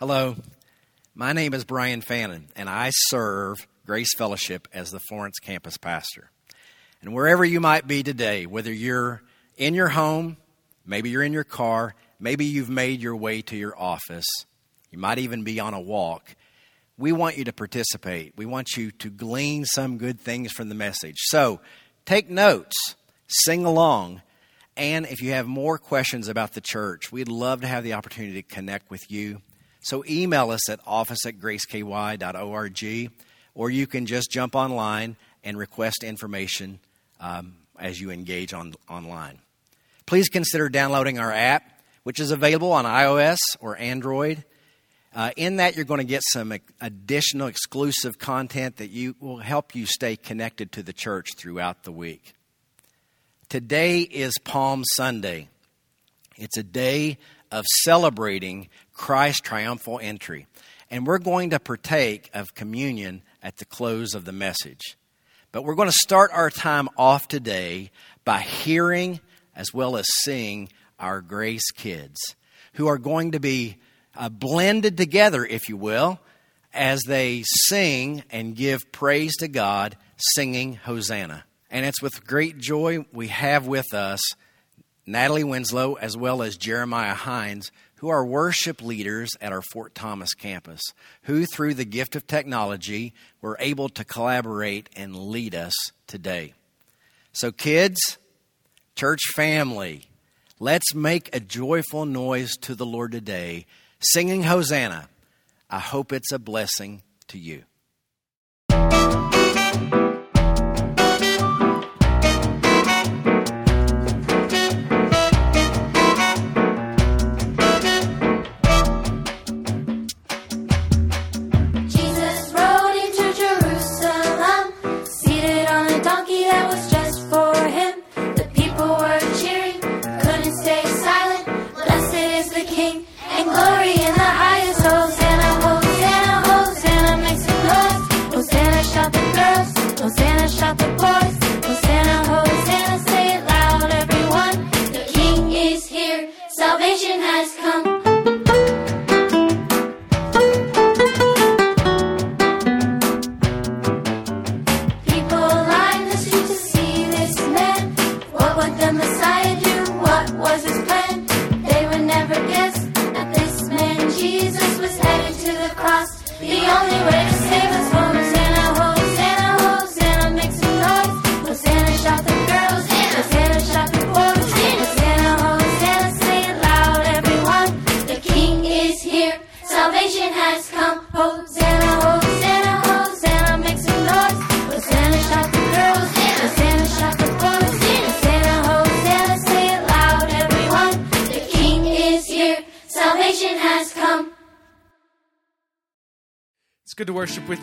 Hello, my name is Brian Fannin, and I serve Grace Fellowship as the Florence campus pastor. And wherever you might be today, whether you're in your home, maybe you're in your car, maybe you've made your way to your office, you might even be on a walk, we want you to participate. We want you to glean some good things from the message. So take notes, sing along, and if you have more questions about the church, we'd love to have the opportunity to connect with you. So email us at office at graceky.org, or you can just jump online and request information um, as you engage on, online. Please consider downloading our app, which is available on iOS or Android. Uh, in that, you're going to get some additional exclusive content that you will help you stay connected to the church throughout the week. Today is Palm Sunday. It's a day of celebrating Christ's triumphal entry. And we're going to partake of communion at the close of the message. But we're going to start our time off today by hearing as well as seeing our Grace kids who are going to be uh, blended together, if you will, as they sing and give praise to God, singing Hosanna. And it's with great joy we have with us Natalie Winslow as well as Jeremiah Hines, who are worship leaders at our Fort Thomas campus, who, through the gift of technology, were able to collaborate and lead us today. So, kids, church family, let's make a joyful noise to the Lord today singing Hosanna. I hope it's a blessing to you.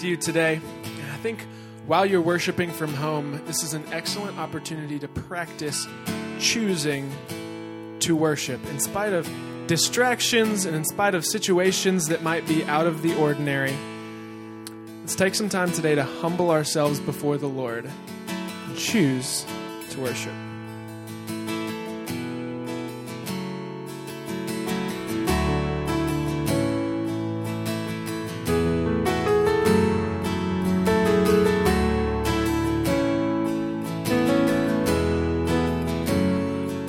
You today. And I think while you're worshiping from home, this is an excellent opportunity to practice choosing to worship in spite of distractions and in spite of situations that might be out of the ordinary. Let's take some time today to humble ourselves before the Lord and choose to worship.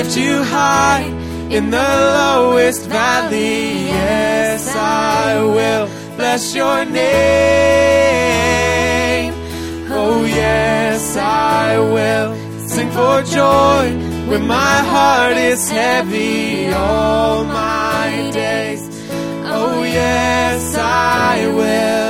lift you high in the lowest valley. Yes, I will bless your name. Oh, yes, I will sing for joy when my heart is heavy all my days. Oh, yes, I will.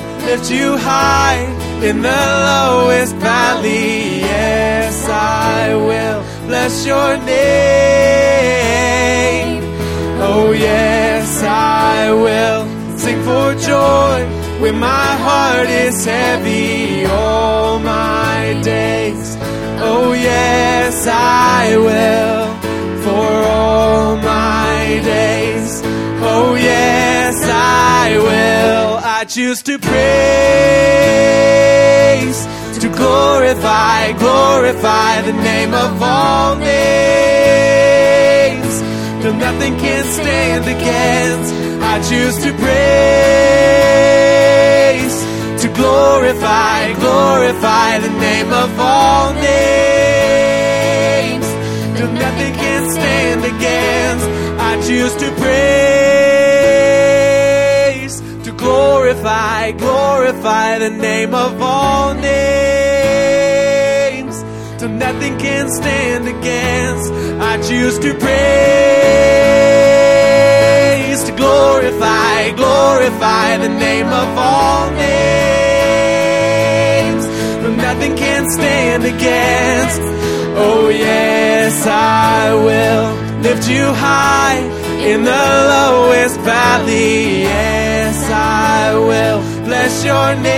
lift you high in the lowest valley. Yes, I will bless your name. Oh, yes, I will sing for joy when my heart is heavy all my days. Oh, yes, I will for all I choose to praise, to glorify, glorify the name of all names. Till nothing can stand against. I choose to praise, to glorify, glorify the name of all names. Till nothing can stand against. I choose to praise, glorify, glorify the name of all names. Till nothing can stand against. I choose to praise, to glorify, glorify the name of all names. Till nothing can stand against. Oh, yes, I will lift you high in the lowest valley. Yes, I will bless your name.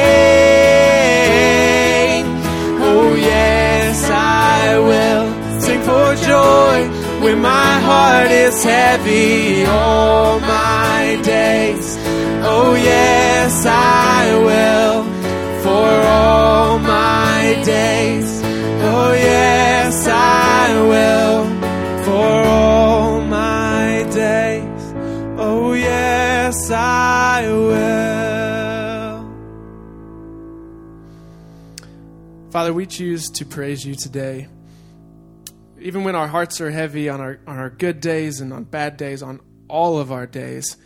Oh, yes, I will sing for joy when my heart is heavy all my days. Oh, yes, I will for all my days. Oh, yes, I will for all Father, we choose to praise you today. Even when our hearts are heavy on our, on our good days and on bad days, on all of our days,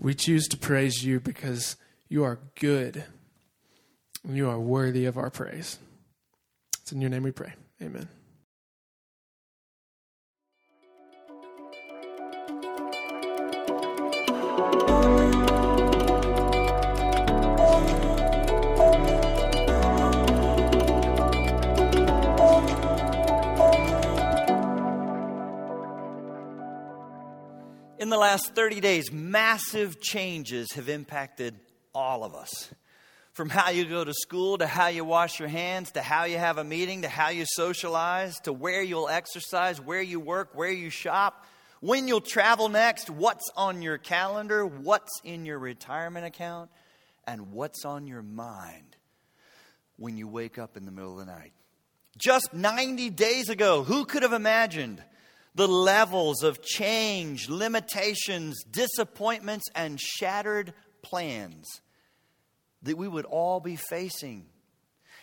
we choose to praise you because you are good and you are worthy of our praise. It's in your name we pray. Amen. The last 30 days, massive changes have impacted all of us. From how you go to school, to how you wash your hands, to how you have a meeting, to how you socialize, to where you'll exercise, where you work, where you shop, when you'll travel next, what's on your calendar, what's in your retirement account, and what's on your mind when you wake up in the middle of the night. Just 90 days ago, who could have imagined the levels of change, limitations, disappointments, and shattered plans that we would all be facing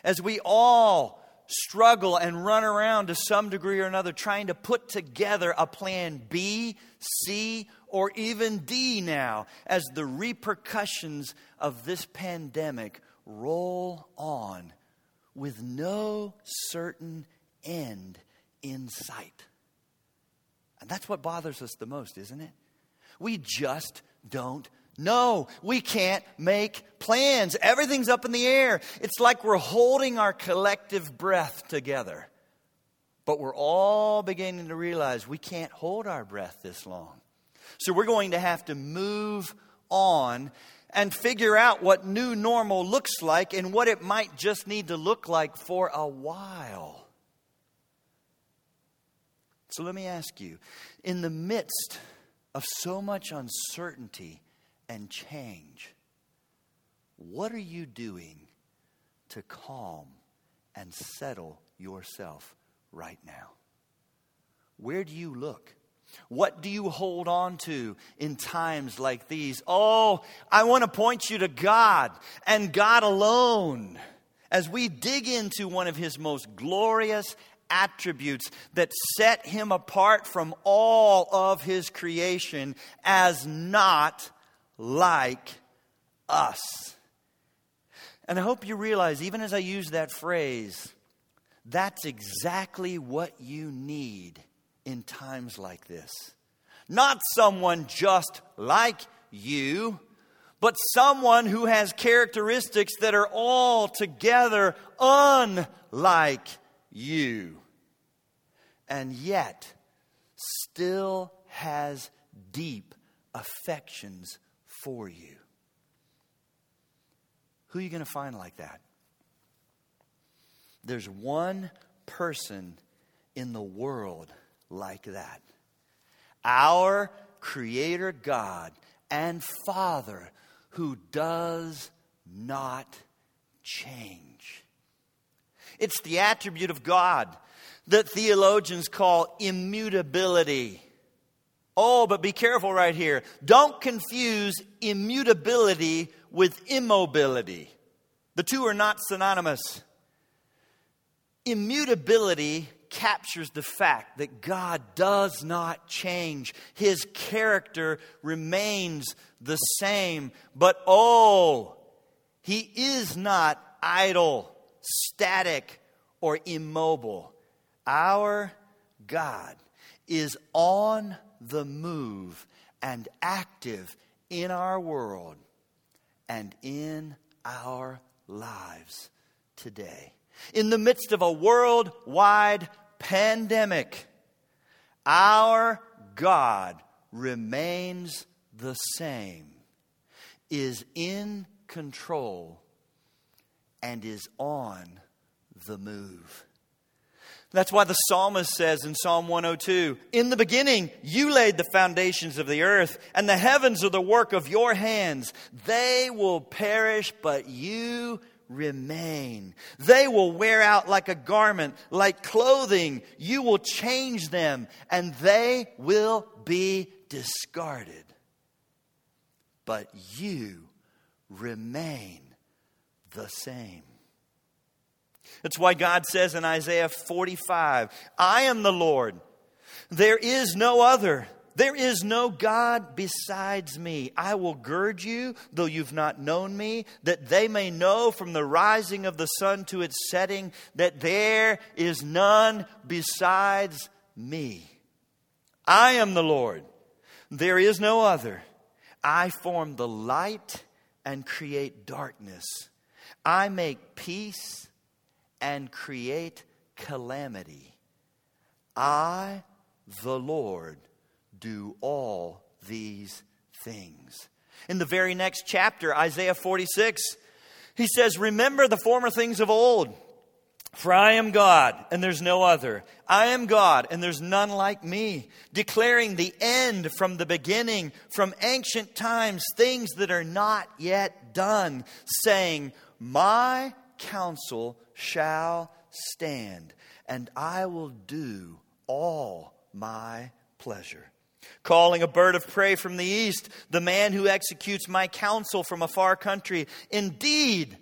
as we all struggle and run around to some degree or another trying to put together a plan B, C, or even D now as the repercussions of this pandemic roll on with no certain end in sight. And that's what bothers us the most, isn't it? We just don't know. We can't make plans. Everything's up in the air. It's like we're holding our collective breath together. But we're all beginning to realize we can't hold our breath this long. So we're going to have to move on and figure out what new normal looks like and what it might just need to look like for a while. So let me ask you in the midst of so much uncertainty and change, what are you doing to calm and settle yourself right now? Where do you look? What do you hold on to in times like these? Oh, I want to point you to God and God alone as we dig into one of his most glorious attributes that set him apart from all of his creation as not like us. And I hope you realize, even as I use that phrase, that's exactly what you need in times like this. Not someone just like you, but someone who has characteristics that are altogether unlike you, and yet still has deep affections for you. Who are you going to find like that? There's one person in the world like that. Our Creator God and Father who does not change. It's the attribute of God that theologians call immutability. Oh, but be careful right here. Don't confuse immutability with immobility. The two are not synonymous. Immutability captures the fact that God does not change. His character remains the same. But oh, He is not idle, static, or immobile. Our God is on the move and active in our world and in our lives today. In the midst of a worldwide pandemic, our God remains the same, is in control, and is on the move. That's why the psalmist says in Psalm 102 In the beginning, you laid the foundations of the earth, and the heavens are the work of your hands. They will perish, but you remain. They will wear out like a garment, like clothing. You will change them, and they will be discarded. But you remain the same. That's why God says in Isaiah 45 I am the Lord, there is no other. There is no God besides me. I will gird you, though you've not known me, that they may know from the rising of the sun to its setting that there is none besides me. I am the Lord. There is no other. I form the light and create darkness. I make peace and create calamity. I, the Lord, do all these things. In the very next chapter, Isaiah 46, he says, Remember the former things of old. For I am God, and there's no other. I am God, and there's none like me, declaring the end from the beginning, from ancient times, things that are not yet done, saying, My counsel shall stand, and I will do all my pleasure. Calling a bird of prey from the east, the man who executes my counsel from a far country. Indeed,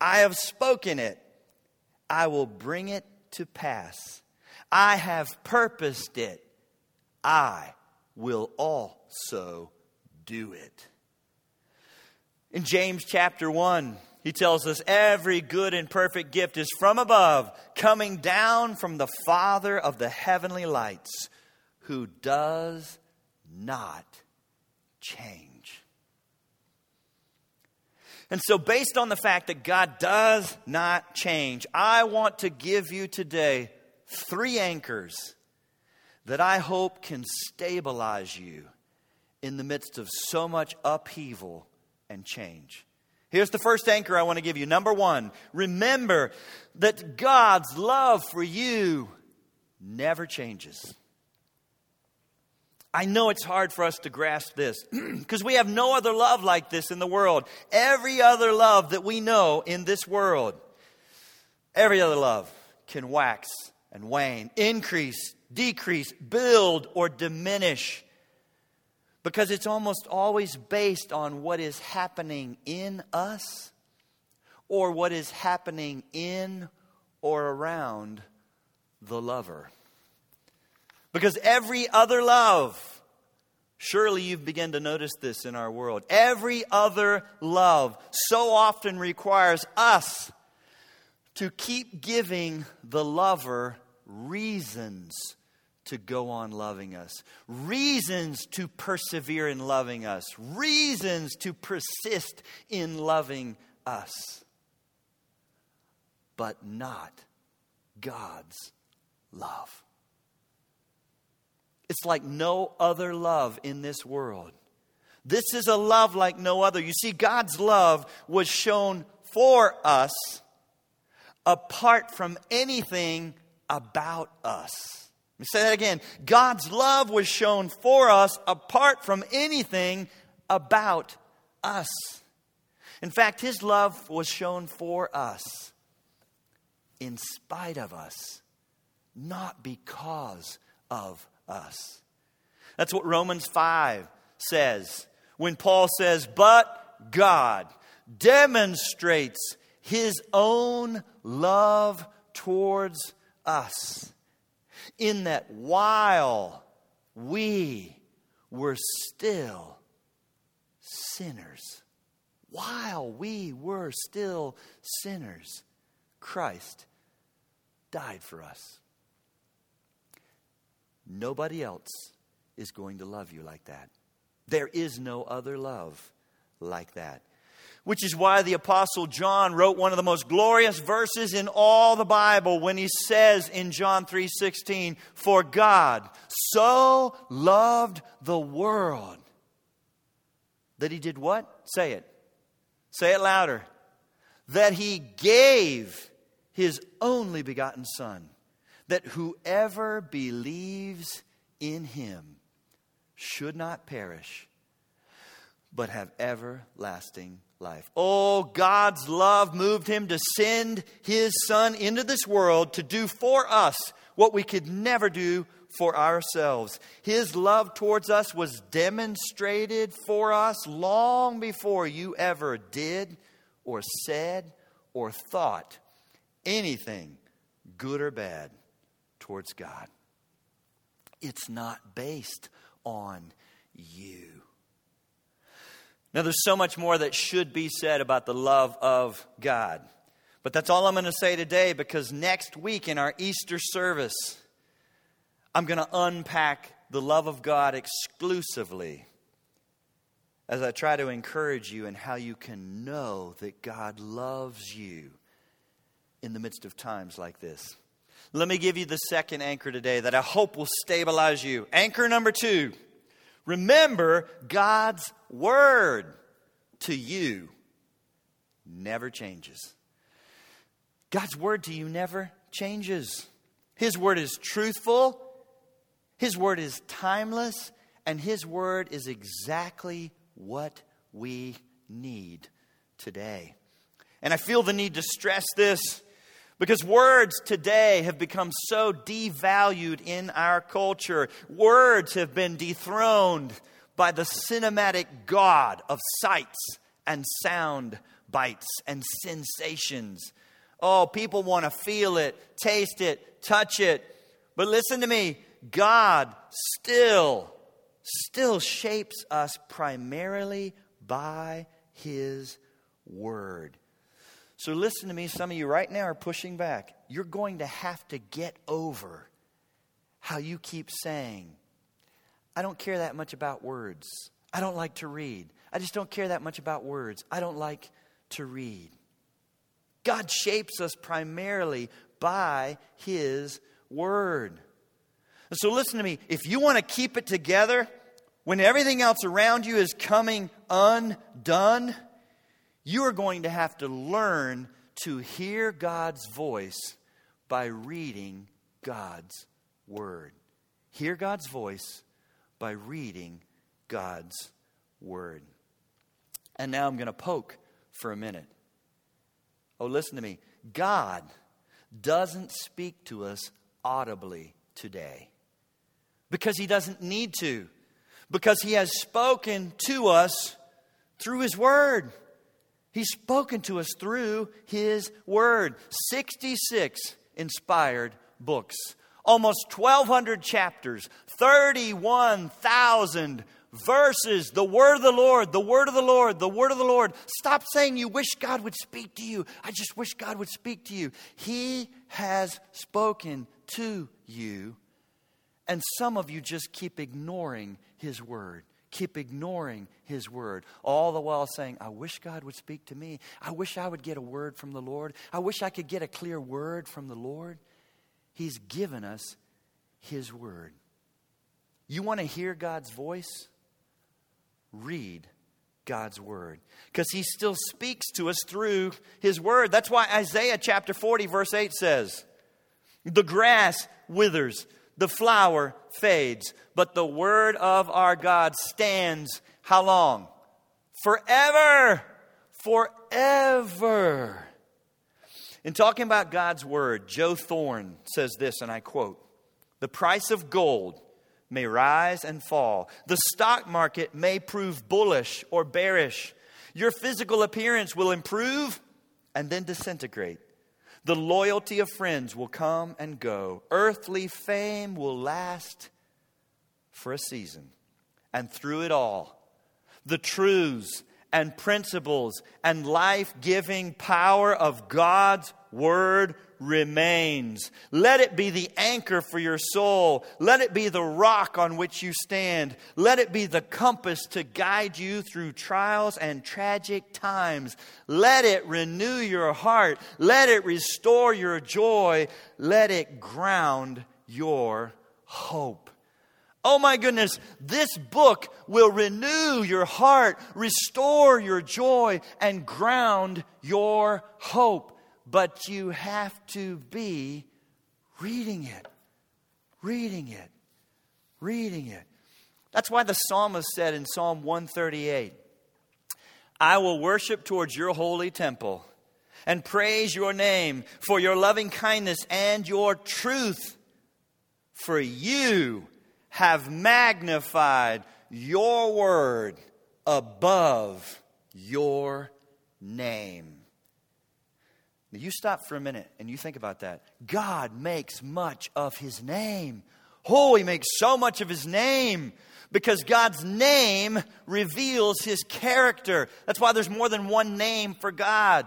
I have spoken it. I will bring it to pass. I have purposed it. I will also do it. In James chapter 1, he tells us every good and perfect gift is from above, coming down from the Father of the heavenly lights, who does not change. And so, based on the fact that God does not change, I want to give you today three anchors that I hope can stabilize you in the midst of so much upheaval and change. Here's the first anchor I want to give you. Number one, remember that God's love for you never changes. I know it's hard for us to grasp this because we have no other love like this in the world. Every other love that we know in this world, every other love can wax and wane, increase, decrease, build, or diminish because it's almost always based on what is happening in us or what is happening in or around the lover. Because every other love, surely you've begun to notice this in our world, every other love so often requires us to keep giving the lover reasons to go on loving us, reasons to persevere in loving us, reasons to persist in loving us, but not God's love. It's like no other love in this world. This is a love like no other. You see, God's love was shown for us apart from anything about us. Let me say that again. God's love was shown for us apart from anything about us. In fact, His love was shown for us in spite of us, not because of us. That's what Romans 5 says when Paul says, But God demonstrates his own love towards us in that while we were still sinners, while we were still sinners, Christ died for us. Nobody else is going to love you like that. There is no other love like that. Which is why the Apostle John wrote one of the most glorious verses in all the Bible when he says in John 3:16, "For God so loved the world that he did what? Say it. Say it louder. That he gave his only begotten Son that whoever believes in him should not perish, but have everlasting life. Oh, God's love moved him to send his Son into this world to do for us what we could never do for ourselves. His love towards us was demonstrated for us long before you ever did or said or thought anything, good or bad towards God. It's not based on you. Now, there's so much more that should be said about the love of God. But that's all I'm going to say today because next week in our Easter service, I'm going to unpack the love of God exclusively as I try to encourage you in how you can know that God loves you in the midst of times like this. Let me give you the second anchor today that I hope will stabilize you. Anchor number two remember God's word to you never changes. God's word to you never changes. His word is truthful, His word is timeless, and His word is exactly what we need today. And I feel the need to stress this because words today have become so devalued in our culture. Words have been dethroned by the cinematic God of sights and sound bites and sensations. Oh, people want to feel it, taste it, touch it. But listen to me God still, still shapes us primarily by His Word. So listen to me. Some of you right now are pushing back. You're going to have to get over how you keep saying, I don't care that much about words. I don't like to read. I just don't care that much about words. I don't like to read. God shapes us primarily by His Word. so listen to me. If you want to keep it together, when everything else around you is coming undone, you are going to have to learn to hear God's voice by reading God's Word. Hear God's voice by reading God's Word. And now I'm going to poke for a minute. Oh, listen to me. God doesn't speak to us audibly today because He doesn't need to, because He has spoken to us through His Word. He's spoken to us through His Word. 66 inspired books, almost 1,200 chapters, 31,000 verses. The Word of the Lord, the Word of the Lord, the Word of the Lord. Stop saying you wish God would speak to you. I just wish God would speak to you. He has spoken to you. And some of you just keep ignoring His Word keep ignoring his word, all the while saying, I wish God would speak to me. I wish I would get a word from the Lord. I wish I could get a clear word from the Lord. He's given us his word. You want to hear God's voice? Read God's word because he still speaks to us through his word. That's why Isaiah chapter 40, verse 8 says, The grass withers the flower fades, but the word of our God stands how long? Forever. Forever. In talking about God's word, Joe Thorn says this, and I quote The price of gold may rise and fall, the stock market may prove bullish or bearish. Your physical appearance will improve and then disintegrate. The loyalty of friends will come and go. Earthly fame will last for a season. And through it all, the truths and principles and life giving power of God's Word remains. Let it be the anchor for your soul. Let it be the rock on which you stand. Let it be the compass to guide you through trials and tragic times. Let it renew your heart. Let it restore your joy. Let it ground your hope. Oh my goodness, this book will renew your heart, restore your joy, and ground your hope but you have to be reading it, reading it, reading it. That's why the psalmist said in Psalm 138 I will worship towards your holy temple and praise your name for your loving kindness and your truth. For you have magnified your word above your name. Now, you stop for a minute and you think about that. God makes much of his name. Oh, he makes so much of his name because God's name reveals his character. That's why there's more than one name for God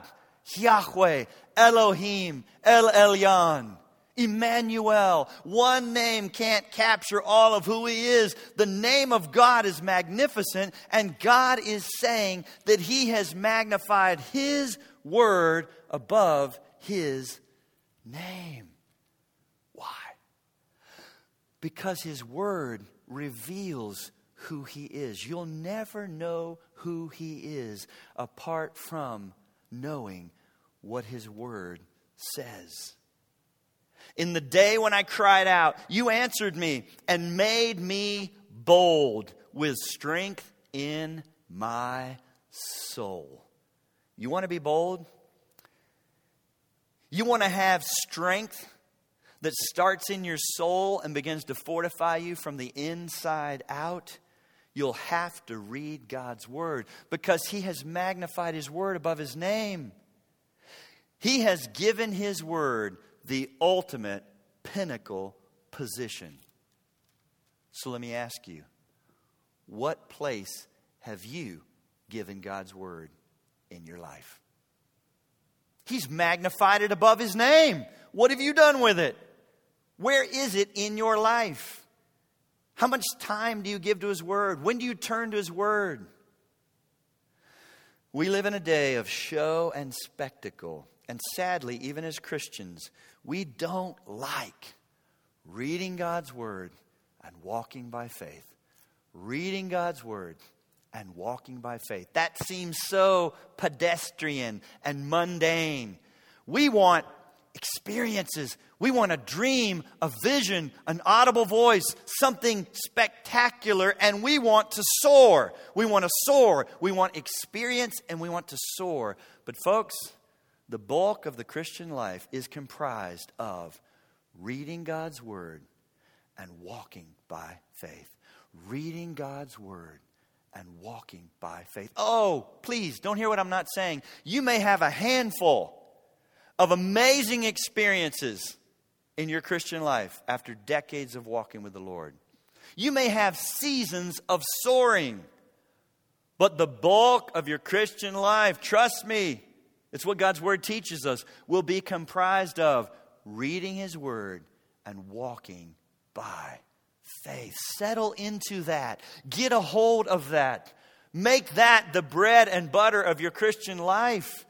Yahweh, Elohim, El Elyon. Emmanuel. One name can't capture all of who he is. The name of God is magnificent, and God is saying that he has magnified his word above his name. Why? Because his word reveals who he is. You'll never know who he is apart from knowing what his word says. In the day when I cried out, you answered me and made me bold with strength in my soul. You want to be bold? You want to have strength that starts in your soul and begins to fortify you from the inside out? You'll have to read God's word because He has magnified His word above His name. He has given His word the ultimate pinnacle position. So let me ask you what place have you given God's word? In your life. He's magnified it above his name. What have you done with it? Where is it in your life? How much time do you give to his word? When do you turn to his word? We live in a day of show and spectacle. And sadly, even as Christians, we don't like reading God's word and walking by faith. Reading God's word and walking by faith. That seems so pedestrian and mundane. We want experiences. We want a dream, a vision, an audible voice, something spectacular, and we want to soar. We want to soar. We want experience and we want to soar. But, folks, the bulk of the Christian life is comprised of reading God's Word and walking by faith. Reading God's Word and walking by faith. Oh, please, don't hear what I'm not saying. You may have a handful of amazing experiences in your Christian life after decades of walking with the Lord. You may have seasons of soaring, but the bulk of your Christian life, trust me, it's what God's Word teaches us, will be comprised of reading His Word and walking by faith. Settle into that. Get a hold of that. Make that the bread and butter of your Christian life.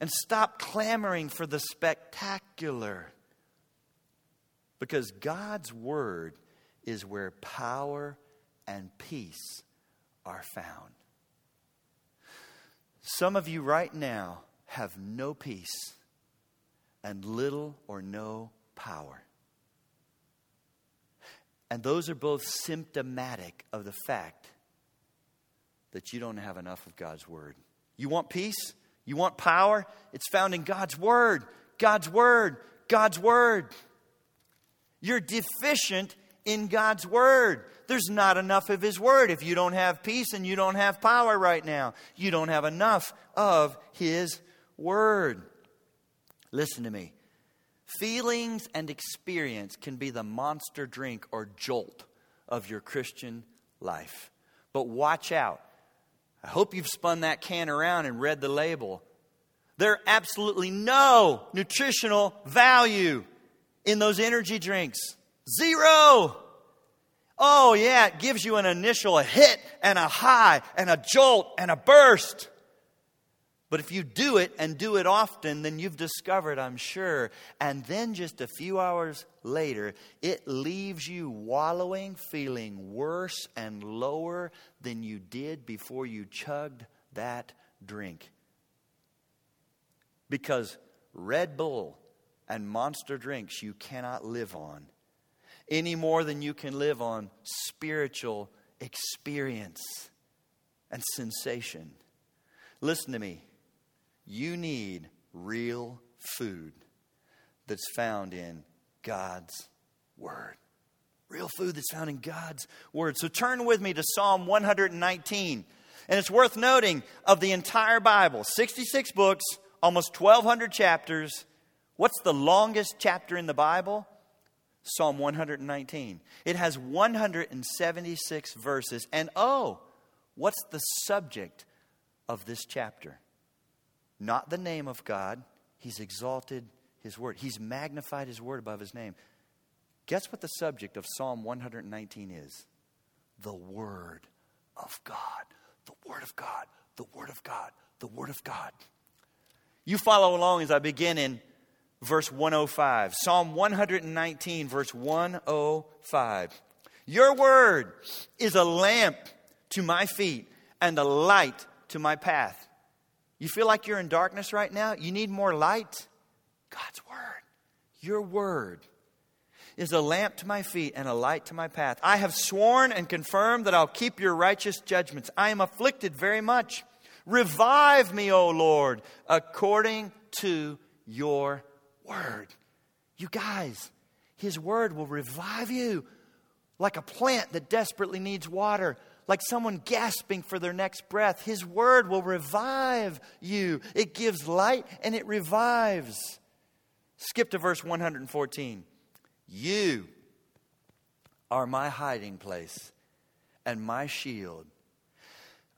And stop clamoring for the spectacular. Because God's Word is where power and peace are found. Some of you right now have no peace and little or no power. And those are both symptomatic of the fact that you don't have enough of God's Word. You want peace? You want power? It's found in God's Word. God's Word. God's Word. You're deficient in God's Word. There's not enough of His Word. If you don't have peace and you don't have power right now, you don't have enough of His Word. Listen to me. Feelings and experience can be the monster drink or jolt of your Christian life. But watch out. I hope you've spun that can around and read the label. There absolutely no nutritional value in those energy drinks. Zero. Oh, yeah, it gives you an initial hit and a high and a jolt and a burst. But if you do it and do it often, then you've discovered, I'm sure. And then just a few hours later, it leaves you wallowing, feeling worse and lower than you did before you chugged that drink. Because Red Bull and monster drinks you cannot live on any more than you can live on spiritual experience and sensation. Listen to me. You need real food that's found in God's Word. Real food that's found in God's Word. So turn with me to Psalm 119. And it's worth noting of the entire Bible 66 books, almost 1,200 chapters. What's the longest chapter in the Bible? Psalm 119. It has 176 verses. And oh, what's the subject of this chapter? Not the name of God. He's exalted his word, he's magnified his word above his name. Guess what the subject of Psalm 119 is? The Word of God. The Word of God. The Word of God. The Word of God. You follow along as I begin in verse 105. Psalm 119, verse 105. Your word is a lamp to my feet and a light to my path. You feel like you're in darkness right now? You need more light? God's Word, your Word, is a lamp to my feet and a light to my path. I have sworn and confirmed that I'll keep your righteous judgments. I am afflicted very much. Revive me, O Lord, according to your Word. You guys, His Word will revive you like a plant that desperately needs water like someone gasping for their next breath. His word will revive you. It gives light and it revives. Skip to verse 114. You are my hiding place and my shield.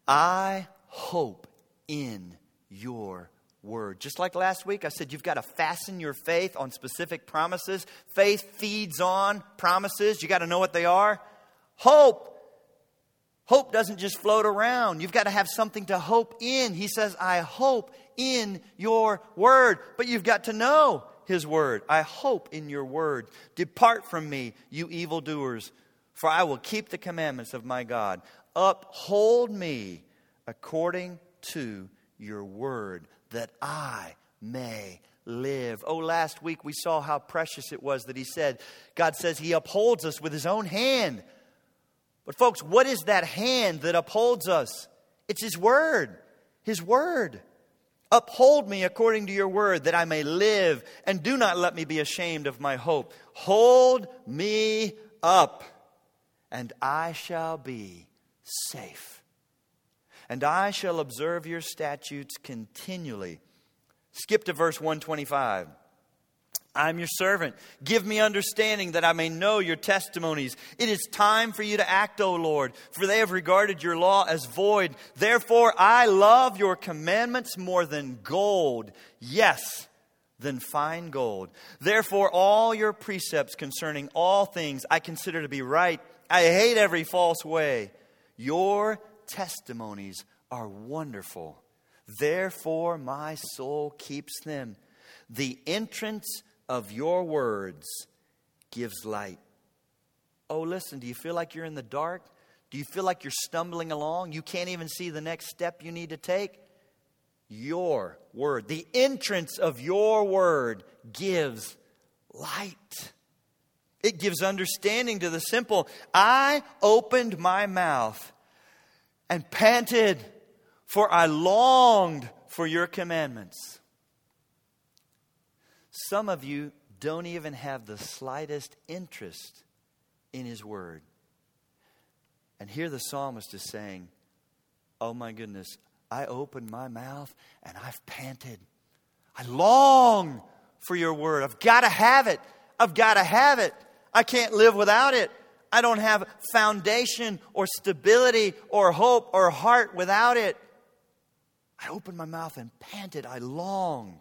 I hope in your word. Just like last week, I said you've got to fasten your faith on specific promises. Faith feeds on promises. You got to know what they are. Hope Hope doesn't just float around. You've got to have something to hope in. He says, I hope in your word. But you've got to know his word. I hope in your word. Depart from me, you evildoers, for I will keep the commandments of my God. Uphold me according to your word, that I may live. Oh, last week we saw how precious it was that he said, God says he upholds us with his own hand. But, folks, what is that hand that upholds us? It's His Word. His Word. Uphold me according to your word, that I may live, and do not let me be ashamed of my hope. Hold me up, and I shall be safe. and I shall observe your statutes continually. Skip to verse 125. I'm your servant. Give me understanding that I may know your testimonies. It is time for you to act, O Lord, for they have regarded your law as void. Therefore, I love your commandments more than gold. Yes, than fine gold. Therefore, all your precepts concerning all things I consider to be right. I hate every false way. Your testimonies are wonderful. Therefore, my soul keeps them. The entrance of your words gives light. Oh, listen, do you feel like you're in the dark? Do you feel like you're stumbling along? You can't even see the next step you need to take? Your word, the entrance of your word gives light. It gives understanding to the simple. I opened my mouth and panted, for I longed for your commandments. Some of you don't even have the slightest interest in His Word. And here the psalmist is saying, Oh my goodness, I opened my mouth and I've panted. I long for your Word. I've got to have it. I've got to have it. I can't live without it. I don't have foundation or stability or hope or heart without it. I opened my mouth and panted. I longed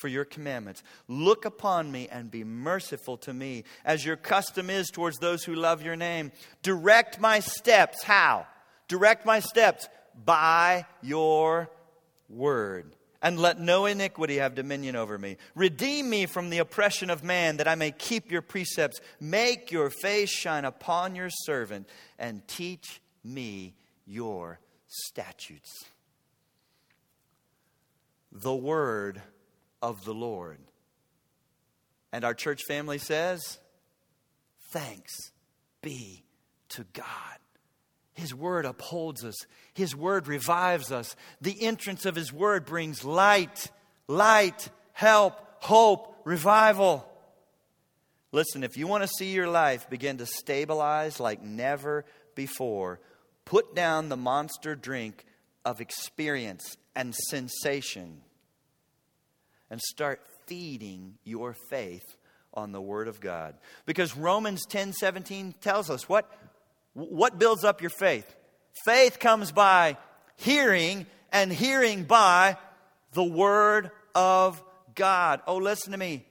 for your commandments. Look upon me and be merciful to me, as your custom is towards those who love your name. Direct my steps. How? Direct my steps by your word. And let no iniquity have dominion over me. Redeem me from the oppression of man, that I may keep your precepts. Make your face shine upon your servant, and teach me your statutes. The word of the Lord. And our church family says, Thanks be to God. His word upholds us, His word revives us. The entrance of His word brings light, light, help, hope, revival. Listen, if you want to see your life begin to stabilize like never before, put down the monster drink of experience and sensation and start feeding your faith on the Word of God. Because Romans 10 17 tells us what, what builds up your faith? Faith comes by hearing, and hearing by the Word of God. Oh, listen to me.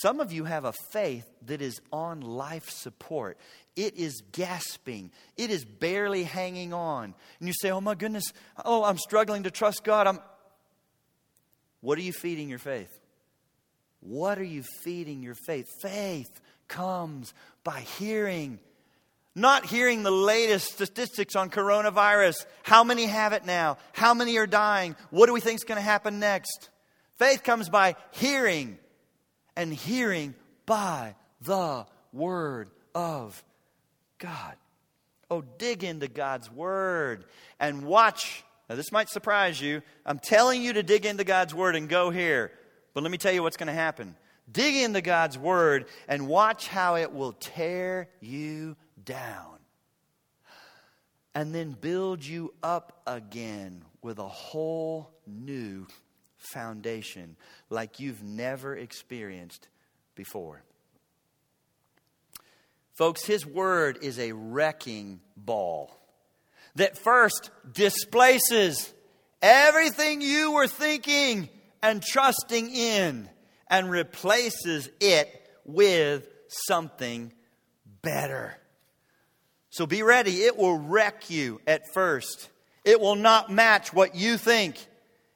Some of you have a faith that is on life support. It is gasping. It is barely hanging on. And you say, Oh my goodness, oh, I'm struggling to trust God. I'm, what are you feeding your faith? What are you feeding your faith? Faith comes by hearing, not hearing the latest statistics on coronavirus. How many have it now? How many are dying? What do we think is going to happen next? Faith comes by hearing, and hearing by the Word of God. Oh, dig into God's Word and watch now, this might surprise you. I'm telling you to dig into God's Word and go here. But let me tell you what's going to happen. Dig into God's Word and watch how it will tear you down. And then build you up again with a whole new foundation like you've never experienced before. Folks, His Word is a wrecking ball that first displaces everything you were thinking and trusting in and replaces it with something better. So be ready. It will wreck you at first. It will not match what you think.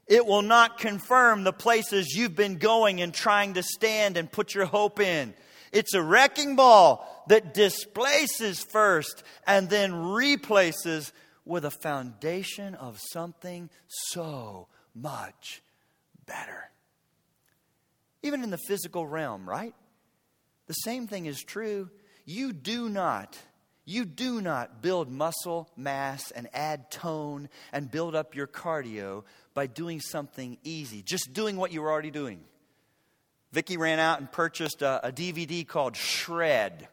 It will not confirm the places you've been going and trying to stand and put your hope in. It's a wrecking ball that displaces first and then replaces with a foundation of something so much better. Even in the physical realm, right? The same thing is true. You do not, you do not build muscle mass and add tone and build up your cardio by doing something easy, just doing what you were already doing. Vicki ran out and purchased a, a DVD called Shred.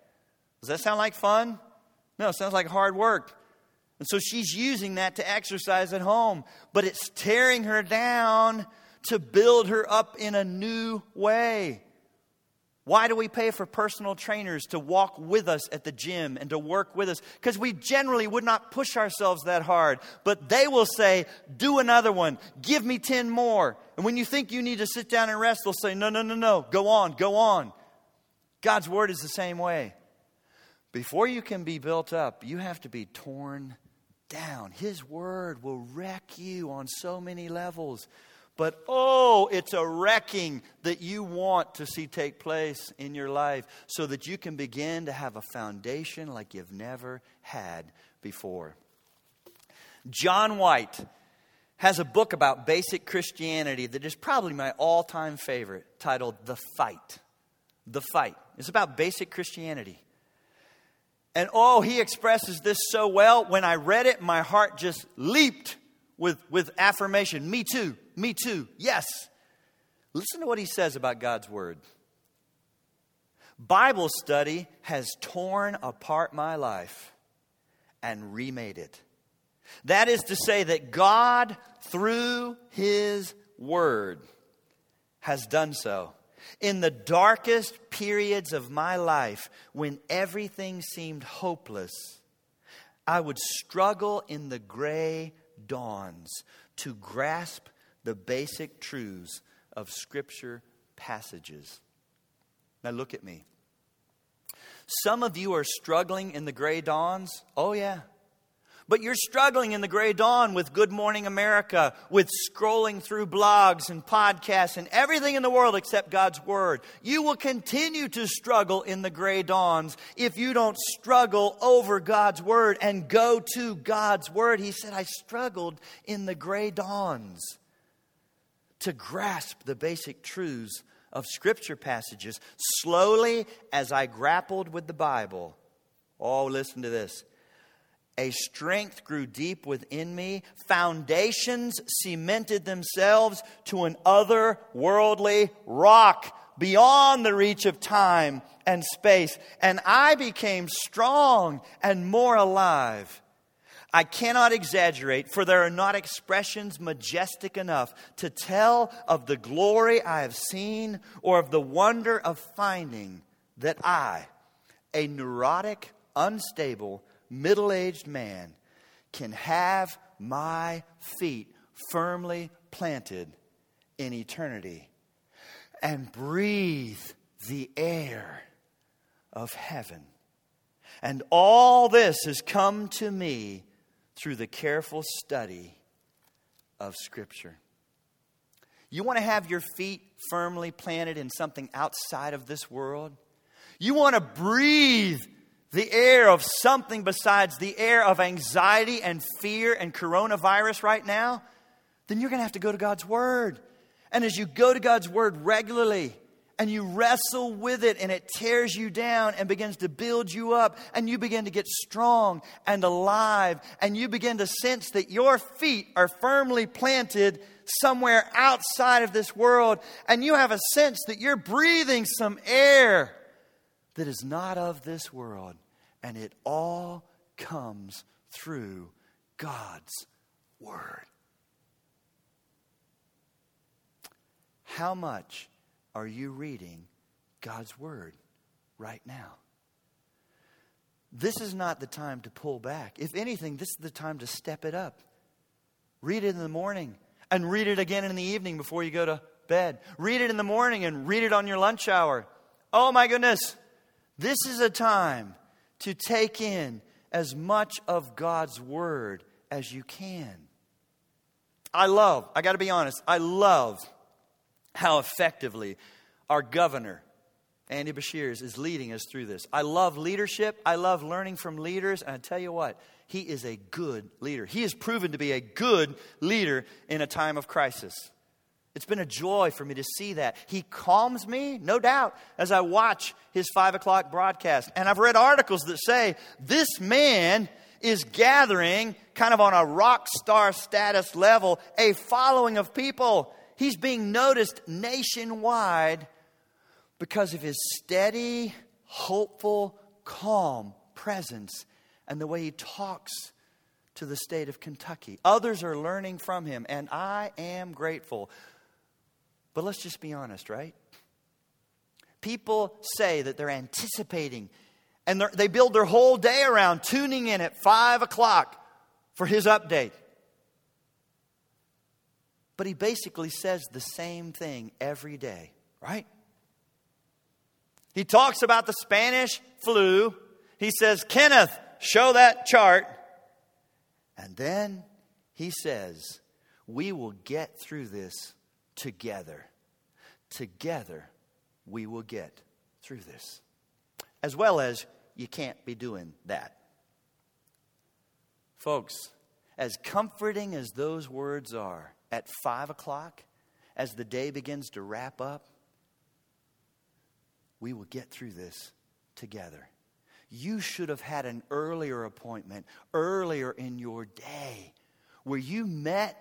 Does that sound like fun? No, it sounds like hard work. And so she's using that to exercise at home, but it's tearing her down to build her up in a new way. Why do we pay for personal trainers to walk with us at the gym and to work with us? Because we generally would not push ourselves that hard. But they will say, do another one, give me 10 more. And when you think you need to sit down and rest, they'll say, no, no, no, no, go on, go on. God's word is the same way. Before you can be built up, you have to be torn down. His word will wreck you on so many levels. But oh, it's a wrecking that you want to see take place in your life so that you can begin to have a foundation like you've never had before. John White has a book about basic Christianity that is probably my all time favorite, titled The Fight. The Fight. It's about basic Christianity. And oh, he expresses this so well. When I read it, my heart just leaped with, with affirmation. Me too, me too, yes. Listen to what he says about God's Word. Bible study has torn apart my life and remade it. That is to say, that God, through His Word, has done so. In the darkest periods of my life, when everything seemed hopeless, I would struggle in the gray dawns to grasp the basic truths of Scripture passages. Now, look at me. Some of you are struggling in the gray dawns. Oh, yeah. But you're struggling in the gray dawn with Good Morning America, with scrolling through blogs and podcasts and everything in the world except God's Word. You will continue to struggle in the gray dawns if you don't struggle over God's Word and go to God's Word. He said, I struggled in the gray dawns to grasp the basic truths of Scripture passages. Slowly, as I grappled with the Bible, oh, listen to this a strength grew deep within me. Foundations cemented themselves to an otherworldly rock beyond the reach of time and space. And I became strong and more alive. I cannot exaggerate, for there are not expressions majestic enough to tell of the glory I have seen or of the wonder of finding that I, a neurotic, unstable, middle aged man can have my feet firmly planted in eternity and breathe the air of heaven. And all this has come to me through the careful study of Scripture. You want to have your feet firmly planted in something outside of this world? You want to breathe the air of something besides the air of anxiety and fear and coronavirus right now, then you're going to have to go to God's Word. And as you go to God's Word regularly, and you wrestle with it and it tears you down and begins to build you up and you begin to get strong and alive and you begin to sense that your feet are firmly planted somewhere outside of this world and you have a sense that you're breathing some air that is not of this world and it all comes through God's Word. How much are you reading God's Word right now? This is not the time to pull back. If anything, this is the time to step it up. Read it in the morning and read it again in the evening before you go to bed. Read it in the morning and read it on your lunch hour. Oh my goodness, this is a time to take in as much of God's Word as you can. I love, I got to be honest, I love how effectively our governor, Andy Beshears, is leading us through this. I love leadership. I love learning from leaders. And I tell you what, he is a good leader. He has proven to be a good leader in a time of crisis. It's been a joy for me to see that. He calms me, no doubt, as I watch his five o'clock broadcast. And I've read articles that say this man is gathering, kind of on a rock star status level, a following of people. He's being noticed nationwide because of his steady, hopeful, calm presence and the way he talks to the state of Kentucky. Others are learning from him, and I am grateful. But let's just be honest, right? People say that they're anticipating, and they're, they build their whole day around tuning in at 5 o'clock for his update. But he basically says the same thing every day, right? He talks about the Spanish flu. He says, Kenneth, show that chart. And then he says, We will get through this together. Together, we will get through this. As well as you can't be doing that. Folks, as comforting as those words are at five o'clock, as the day begins to wrap up, we will get through this together. You should have had an earlier appointment, earlier in your day, where you met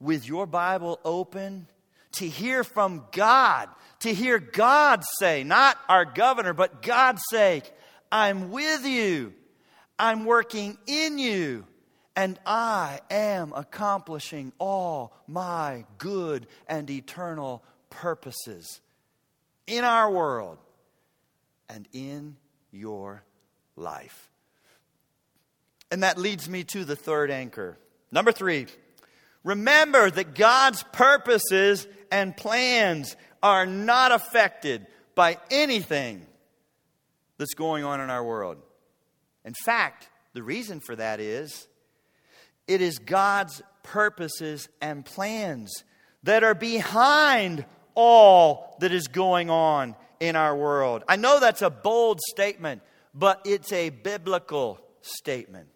with your Bible open to hear from God, to hear God say, not our governor, but God say, I'm with you, I'm working in you, and I am accomplishing all my good and eternal purposes in our world and in your life. And that leads me to the third anchor. Number three, remember that God's purposes and plans are not affected by anything that's going on in our world. In fact, the reason for that is it is God's purposes and plans that are behind all that is going on in our world. I know that's a bold statement, but it's a biblical statement.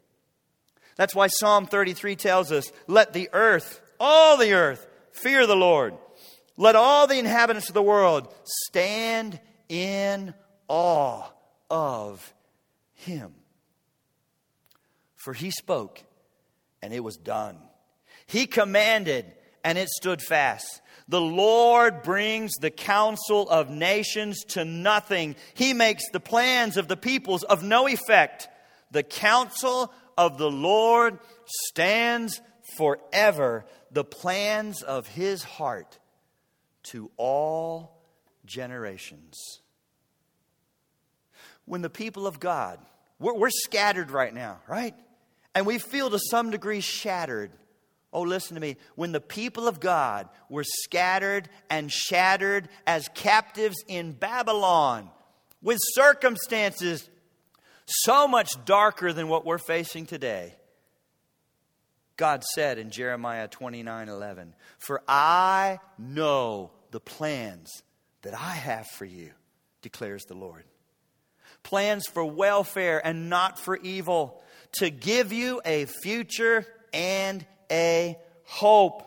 That's why Psalm 33 tells us let the earth, all the earth, fear the Lord. Let all the inhabitants of the world stand in awe of him. For he spoke, and it was done. He commanded, and it stood fast. The Lord brings the counsel of nations to nothing. He makes the plans of the peoples of no effect. The counsel of the Lord stands forever, the plans of his heart to all generations. When the people of God, we're, we're scattered right now, right? And we feel to some degree shattered Oh, listen to me. When the people of God were scattered and shattered as captives in Babylon, with circumstances so much darker than what we're facing today, God said in Jeremiah 29 11, For I know the plans that I have for you, declares the Lord. Plans for welfare and not for evil, to give you a future and a hope.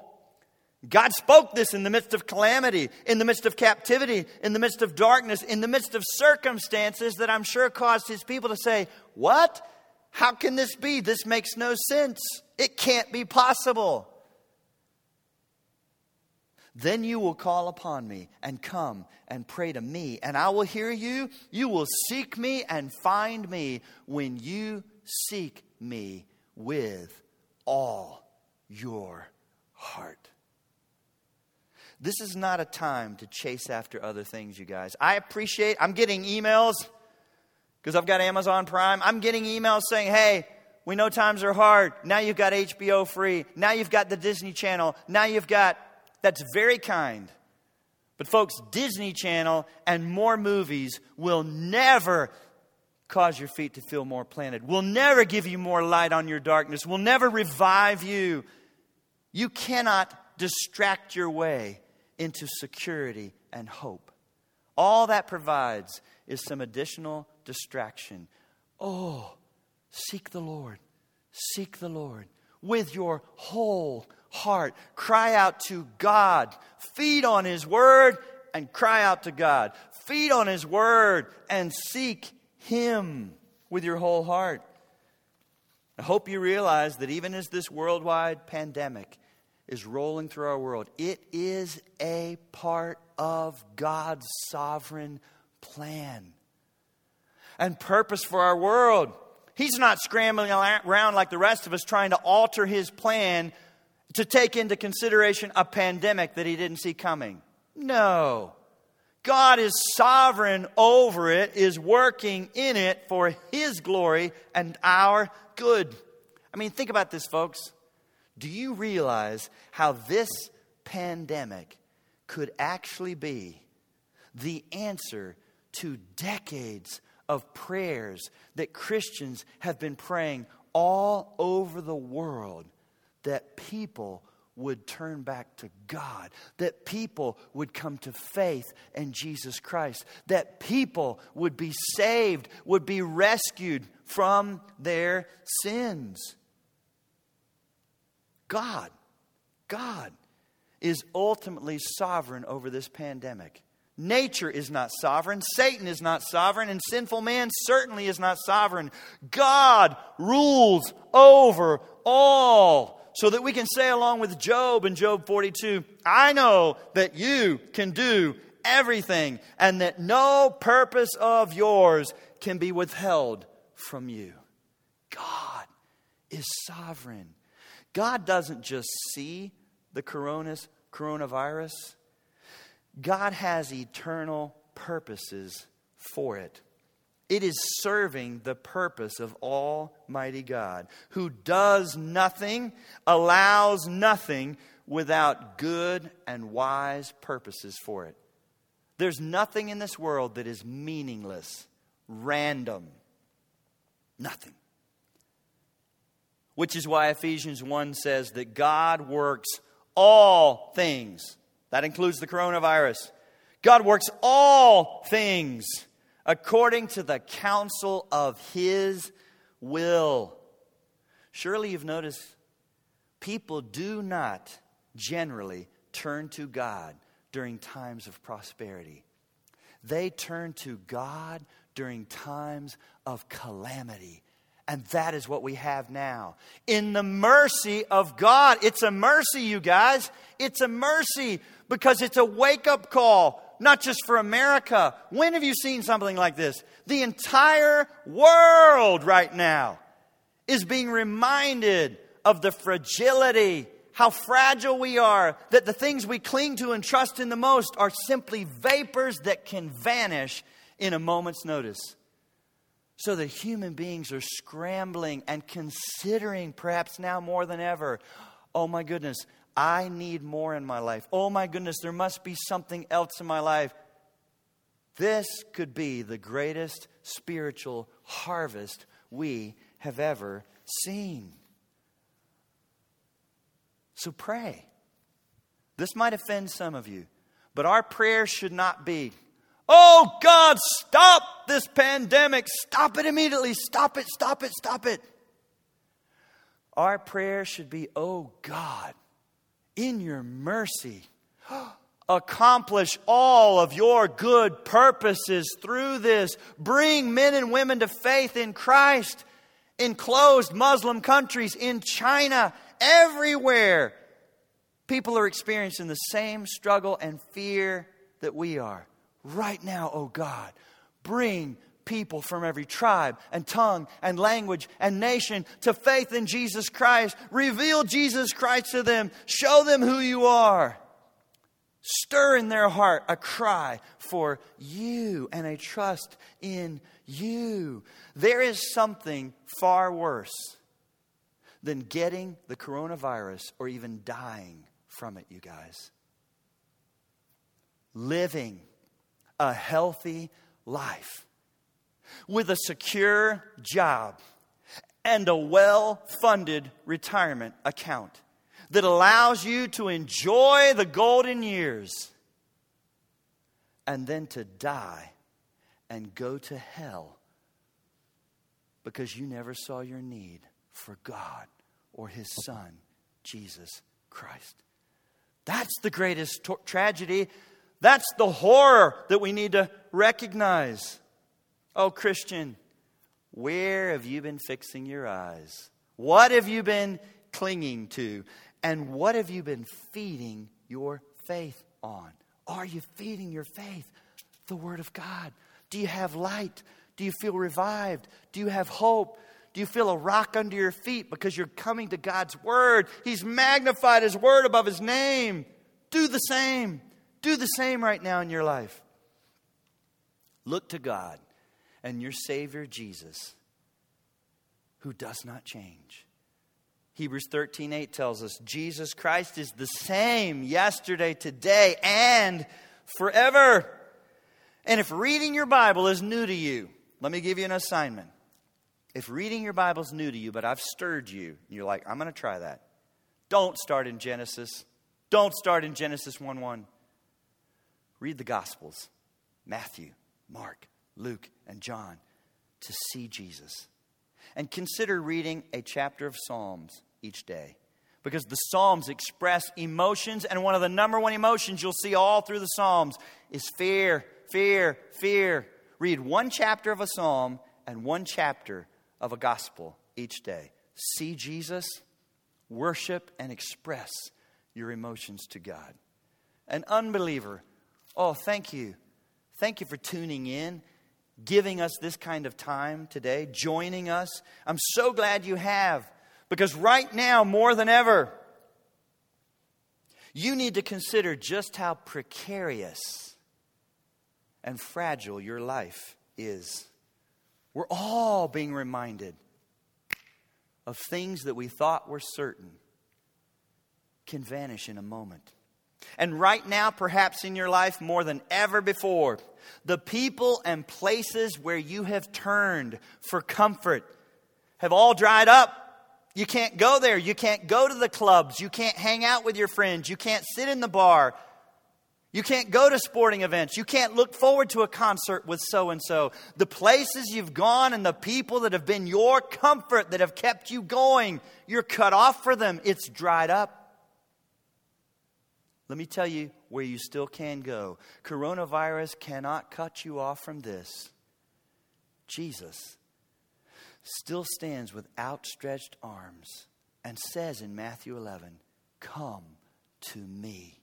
God spoke this in the midst of calamity, in the midst of captivity, in the midst of darkness, in the midst of circumstances that I'm sure caused his people to say, What? How can this be? This makes no sense. It can't be possible. Then you will call upon me and come and pray to me, and I will hear you. You will seek me and find me when you seek me with all your heart. This is not a time to chase after other things, you guys. I appreciate, I'm getting emails because I've got Amazon Prime. I'm getting emails saying, hey, we know times are hard. Now you've got HBO free. Now you've got the Disney Channel. Now you've got, that's very kind. But, folks, Disney Channel and more movies will never cause your feet to feel more planted, will never give you more light on your darkness, will never revive you you cannot distract your way into security and hope. All that provides is some additional distraction. Oh, seek the Lord. Seek the Lord with your whole heart. Cry out to God. Feed on His Word and cry out to God. Feed on His Word and seek Him with your whole heart. I hope you realize that even as this worldwide pandemic is rolling through our world, it is a part of God's sovereign plan and purpose for our world. He's not scrambling around like the rest of us trying to alter his plan to take into consideration a pandemic that he didn't see coming. No. God is sovereign over it, is working in it for his glory and our good. I mean, think about this, folks. Do you realize how this pandemic could actually be the answer to decades of prayers that Christians have been praying all over the world that people would turn back to God, that people would come to faith in Jesus Christ, that people would be saved, would be rescued from their sins. God, God is ultimately sovereign over this pandemic. Nature is not sovereign. Satan is not sovereign. And sinful man certainly is not sovereign. God rules over all. So that we can say, along with Job in Job 42, I know that you can do everything and that no purpose of yours can be withheld from you. God is sovereign. God doesn't just see the coronavirus, God has eternal purposes for it. It is serving the purpose of Almighty God, who does nothing, allows nothing without good and wise purposes for it. There's nothing in this world that is meaningless, random. Nothing. Which is why Ephesians 1 says that God works all things. That includes the coronavirus. God works all things according to the counsel of His will. Surely you've noticed people do not generally turn to God during times of prosperity. They turn to God during times of calamity and that is what we have now. In the mercy of God. It's a mercy, you guys. It's a mercy because it's a wake up call, not just for America. When have you seen something like this? The entire world right now is being reminded of the fragility, how fragile we are, that the things we cling to and trust in the most are simply vapors that can vanish in a moment's notice. So that human beings are scrambling and considering, perhaps now more than ever, oh my goodness, I need more in my life. Oh my goodness, there must be something else in my life. This could be the greatest spiritual harvest we have ever seen. So pray. This might offend some of you, but our prayer should not be, Oh God, stop this pandemic. Stop it immediately. Stop it, stop it, stop it. Our prayer should be, Oh God, in your mercy, accomplish all of your good purposes through this. Bring men and women to faith in Christ in closed Muslim countries, in China, everywhere. People are experiencing the same struggle and fear that we are right now, oh God, bring people from every tribe and tongue and language and nation to faith in Jesus Christ. Reveal Jesus Christ to them. Show them who you are. Stir in their heart a cry for you and a trust in you. There is something far worse than getting the coronavirus or even dying from it, you guys. Living a healthy life with a secure job and a well funded retirement account that allows you to enjoy the golden years and then to die and go to hell because you never saw your need for God or His Son, Jesus Christ. That's the greatest to- tragedy that's the horror that we need to recognize. Oh, Christian, where have you been fixing your eyes? What have you been clinging to? And what have you been feeding your faith on? Are you feeding your faith the Word of God? Do you have light? Do you feel revived? Do you have hope? Do you feel a rock under your feet because you're coming to God's Word? He's magnified His Word above His name. Do the same. Do the same right now in your life. Look to God and your Savior Jesus, who does not change. Hebrews 13 8 tells us Jesus Christ is the same yesterday, today, and forever. And if reading your Bible is new to you, let me give you an assignment. If reading your Bible is new to you, but I've stirred you, you're like, I'm going to try that. Don't start in Genesis. Don't start in Genesis 1 1. Read the Gospels Matthew, Mark, Luke, and John to see Jesus. And consider reading a chapter of Psalms each day because the Psalms express emotions, and one of the number one emotions you'll see all through the Psalms is fear, fear, fear. Read one chapter of a Psalm and one chapter of a gospel each day. See Jesus, worship, and express your emotions to God. An unbeliever, oh, thank you. Thank you for tuning in, giving us this kind of time today, joining us. I'm so glad you have, because right now, more than ever, you need to consider just how precarious and fragile your life is. We're all being reminded of things that we thought were certain can vanish in a moment. And right now, perhaps in your life more than ever before, the people and places where you have turned for comfort have all dried up. You can't go there. You can't go to the clubs. You can't hang out with your friends. You can't sit in the bar. You can't go to sporting events. You can't look forward to a concert with so and so. The places you've gone and the people that have been your comfort that have kept you going, you're cut off for them. It's dried up. Let me tell you where you still can go. Coronavirus cannot cut you off from this. Jesus still stands with outstretched arms and says in Matthew 11, Come to me,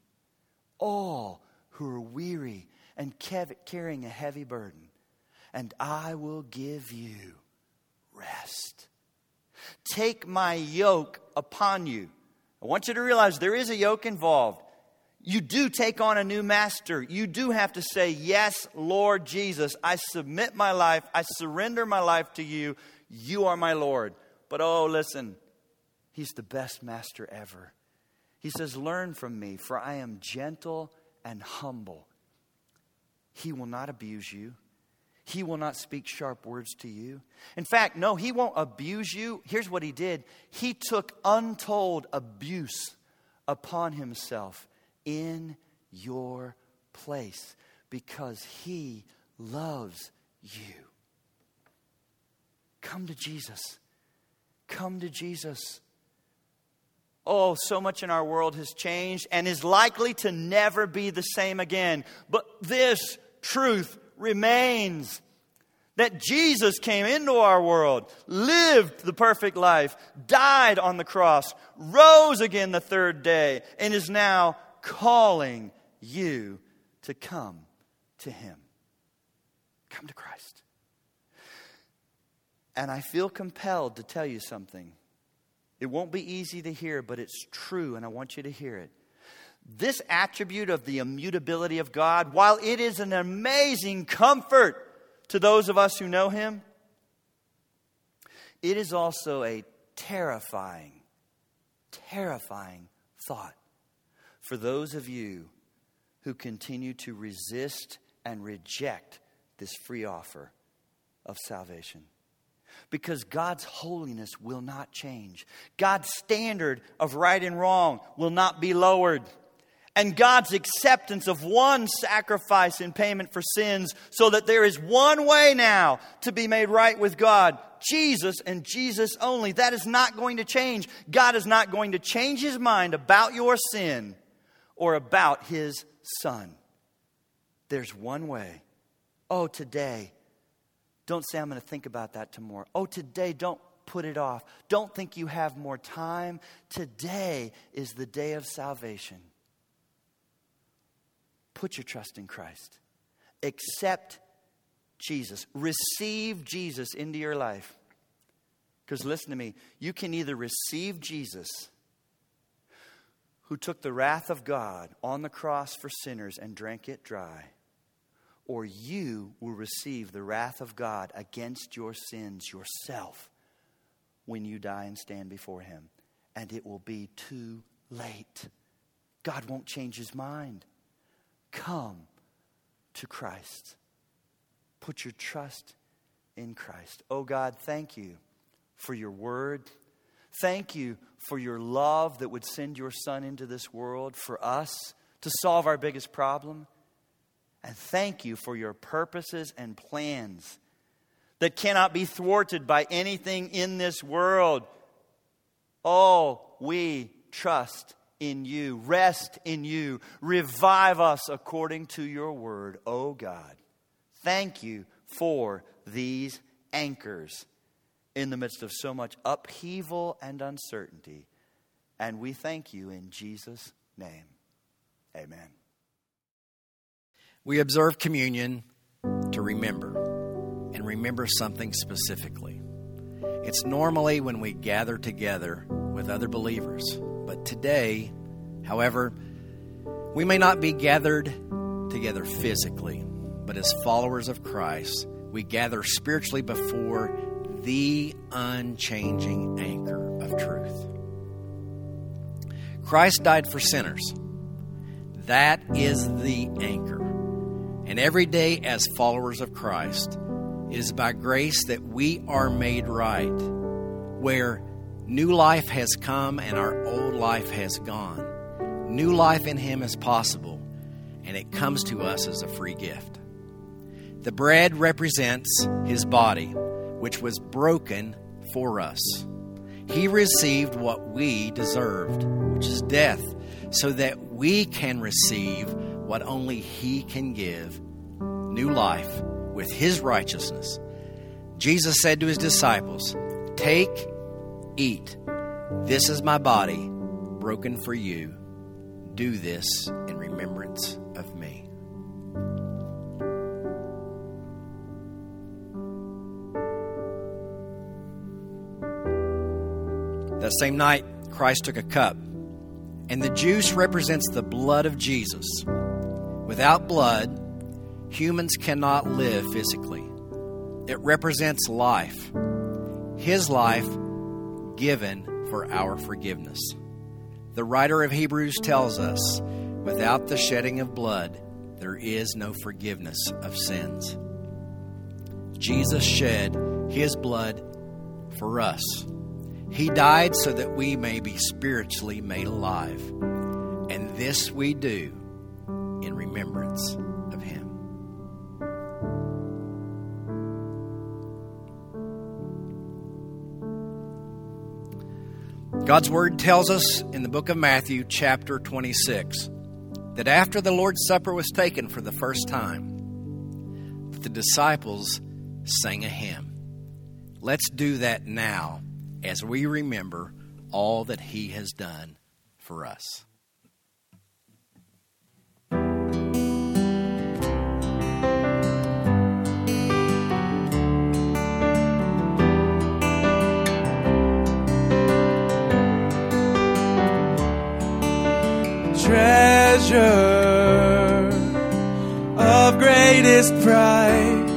all who are weary and carrying a heavy burden, and I will give you rest. Take my yoke upon you. I want you to realize there is a yoke involved you do take on a new master. You do have to say, Yes, Lord Jesus, I submit my life, I surrender my life to you. You are my Lord. But oh, listen, He's the best master ever. He says, Learn from me, for I am gentle and humble. He will not abuse you. He will not speak sharp words to you. In fact, no, he won't abuse you. Here's what he did he took untold abuse upon himself in your place because He loves you. Come to Jesus. Come to Jesus. Oh, so much in our world has changed and is likely to never be the same again. But this truth remains that Jesus came into our world, lived the perfect life, died on the cross, rose again the third day, and is now calling you to come to Him. Come to Christ. And I feel compelled to tell you something. It won't be easy to hear, but it's true, and I want you to hear it. This attribute of the immutability of God, while it is an amazing comfort to those of us who know Him, it is also a terrifying, terrifying thought for those of you who continue to resist and reject this free offer of salvation. Because God's holiness will not change. God's standard of right and wrong will not be lowered. And God's acceptance of one sacrifice in payment for sins, so that there is one way now to be made right with God Jesus and Jesus only. That is not going to change. God is not going to change his mind about your sin or about his son. There's one way. Oh, today. Don't say, I'm going to think about that tomorrow. Oh, today, don't put it off. Don't think you have more time. Today is the day of salvation. Put your trust in Christ. Accept Jesus. Receive Jesus into your life. Because listen to me, you can either receive Jesus, who took the wrath of God on the cross for sinners and drank it dry, or you will receive the wrath of God against your sins yourself when you die and stand before Him. And it will be too late. God won't change His mind. Come to Christ. Put your trust in Christ. Oh God, thank you for your word. Thank you for your love that would send your son into this world for us to solve our biggest problem. And thank you for your purposes and plans that cannot be thwarted by anything in this world. Oh, we trust in you, rest in you, revive us according to your word, oh God. Thank you for these anchors in the midst of so much upheaval and uncertainty. And we thank you in Jesus' name. Amen. We observe communion to remember and remember something specifically. It's normally when we gather together with other believers. But today, however, we may not be gathered together physically, but as followers of Christ, we gather spiritually before the unchanging anchor of truth. Christ died for sinners. That is the anchor. And every day, as followers of Christ, it is by grace that we are made right, where new life has come and our old life has gone. New life in Him is possible, and it comes to us as a free gift. The bread represents His body which was broken for us. He received what we deserved, which is death, so that we can receive what only He can give new life with His righteousness. Jesus said to His disciples, Take, eat. This is my body, broken for you. Do this in remembrance same night, Christ took a cup, and the juice represents the blood of Jesus. Without blood, humans cannot live physically. It represents life, His life given for our forgiveness. The writer of Hebrews tells us without the shedding of blood, there is no forgiveness of sins. Jesus shed His blood for us. He died so that we may be spiritually made alive. And this we do in remembrance of Him. God's Word tells us in the book of Matthew, chapter 26, that after the Lord's Supper was taken for the first time, the disciples sang a hymn. Let's do that now as we remember all that He has done for us. treasure of greatest price,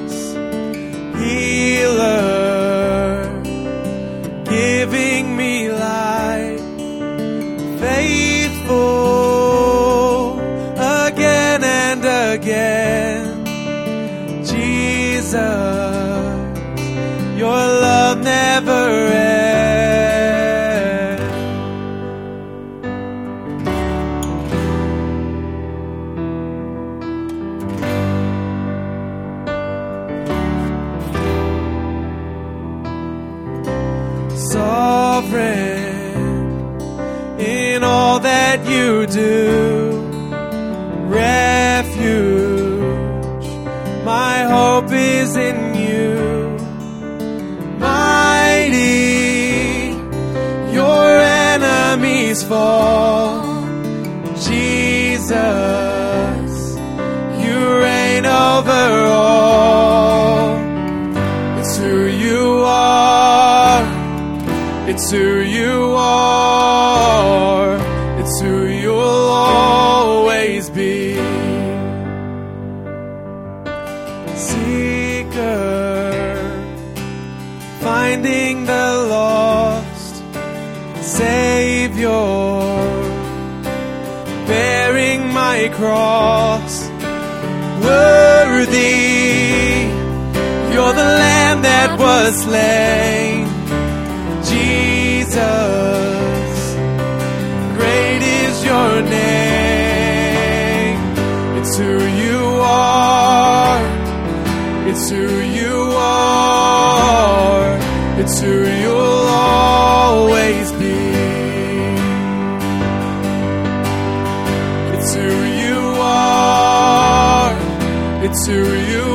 to you.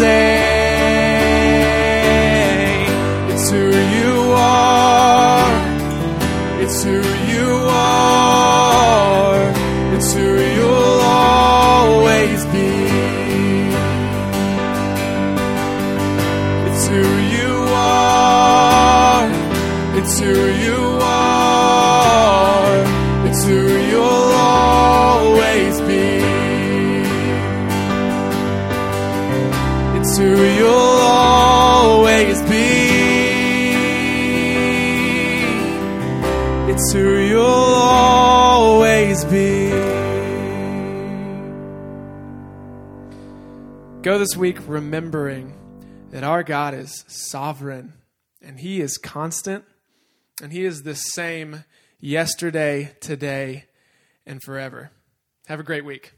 say. this week remembering that our God is sovereign and He is constant and He is the same yesterday, today, and forever. Have a great week.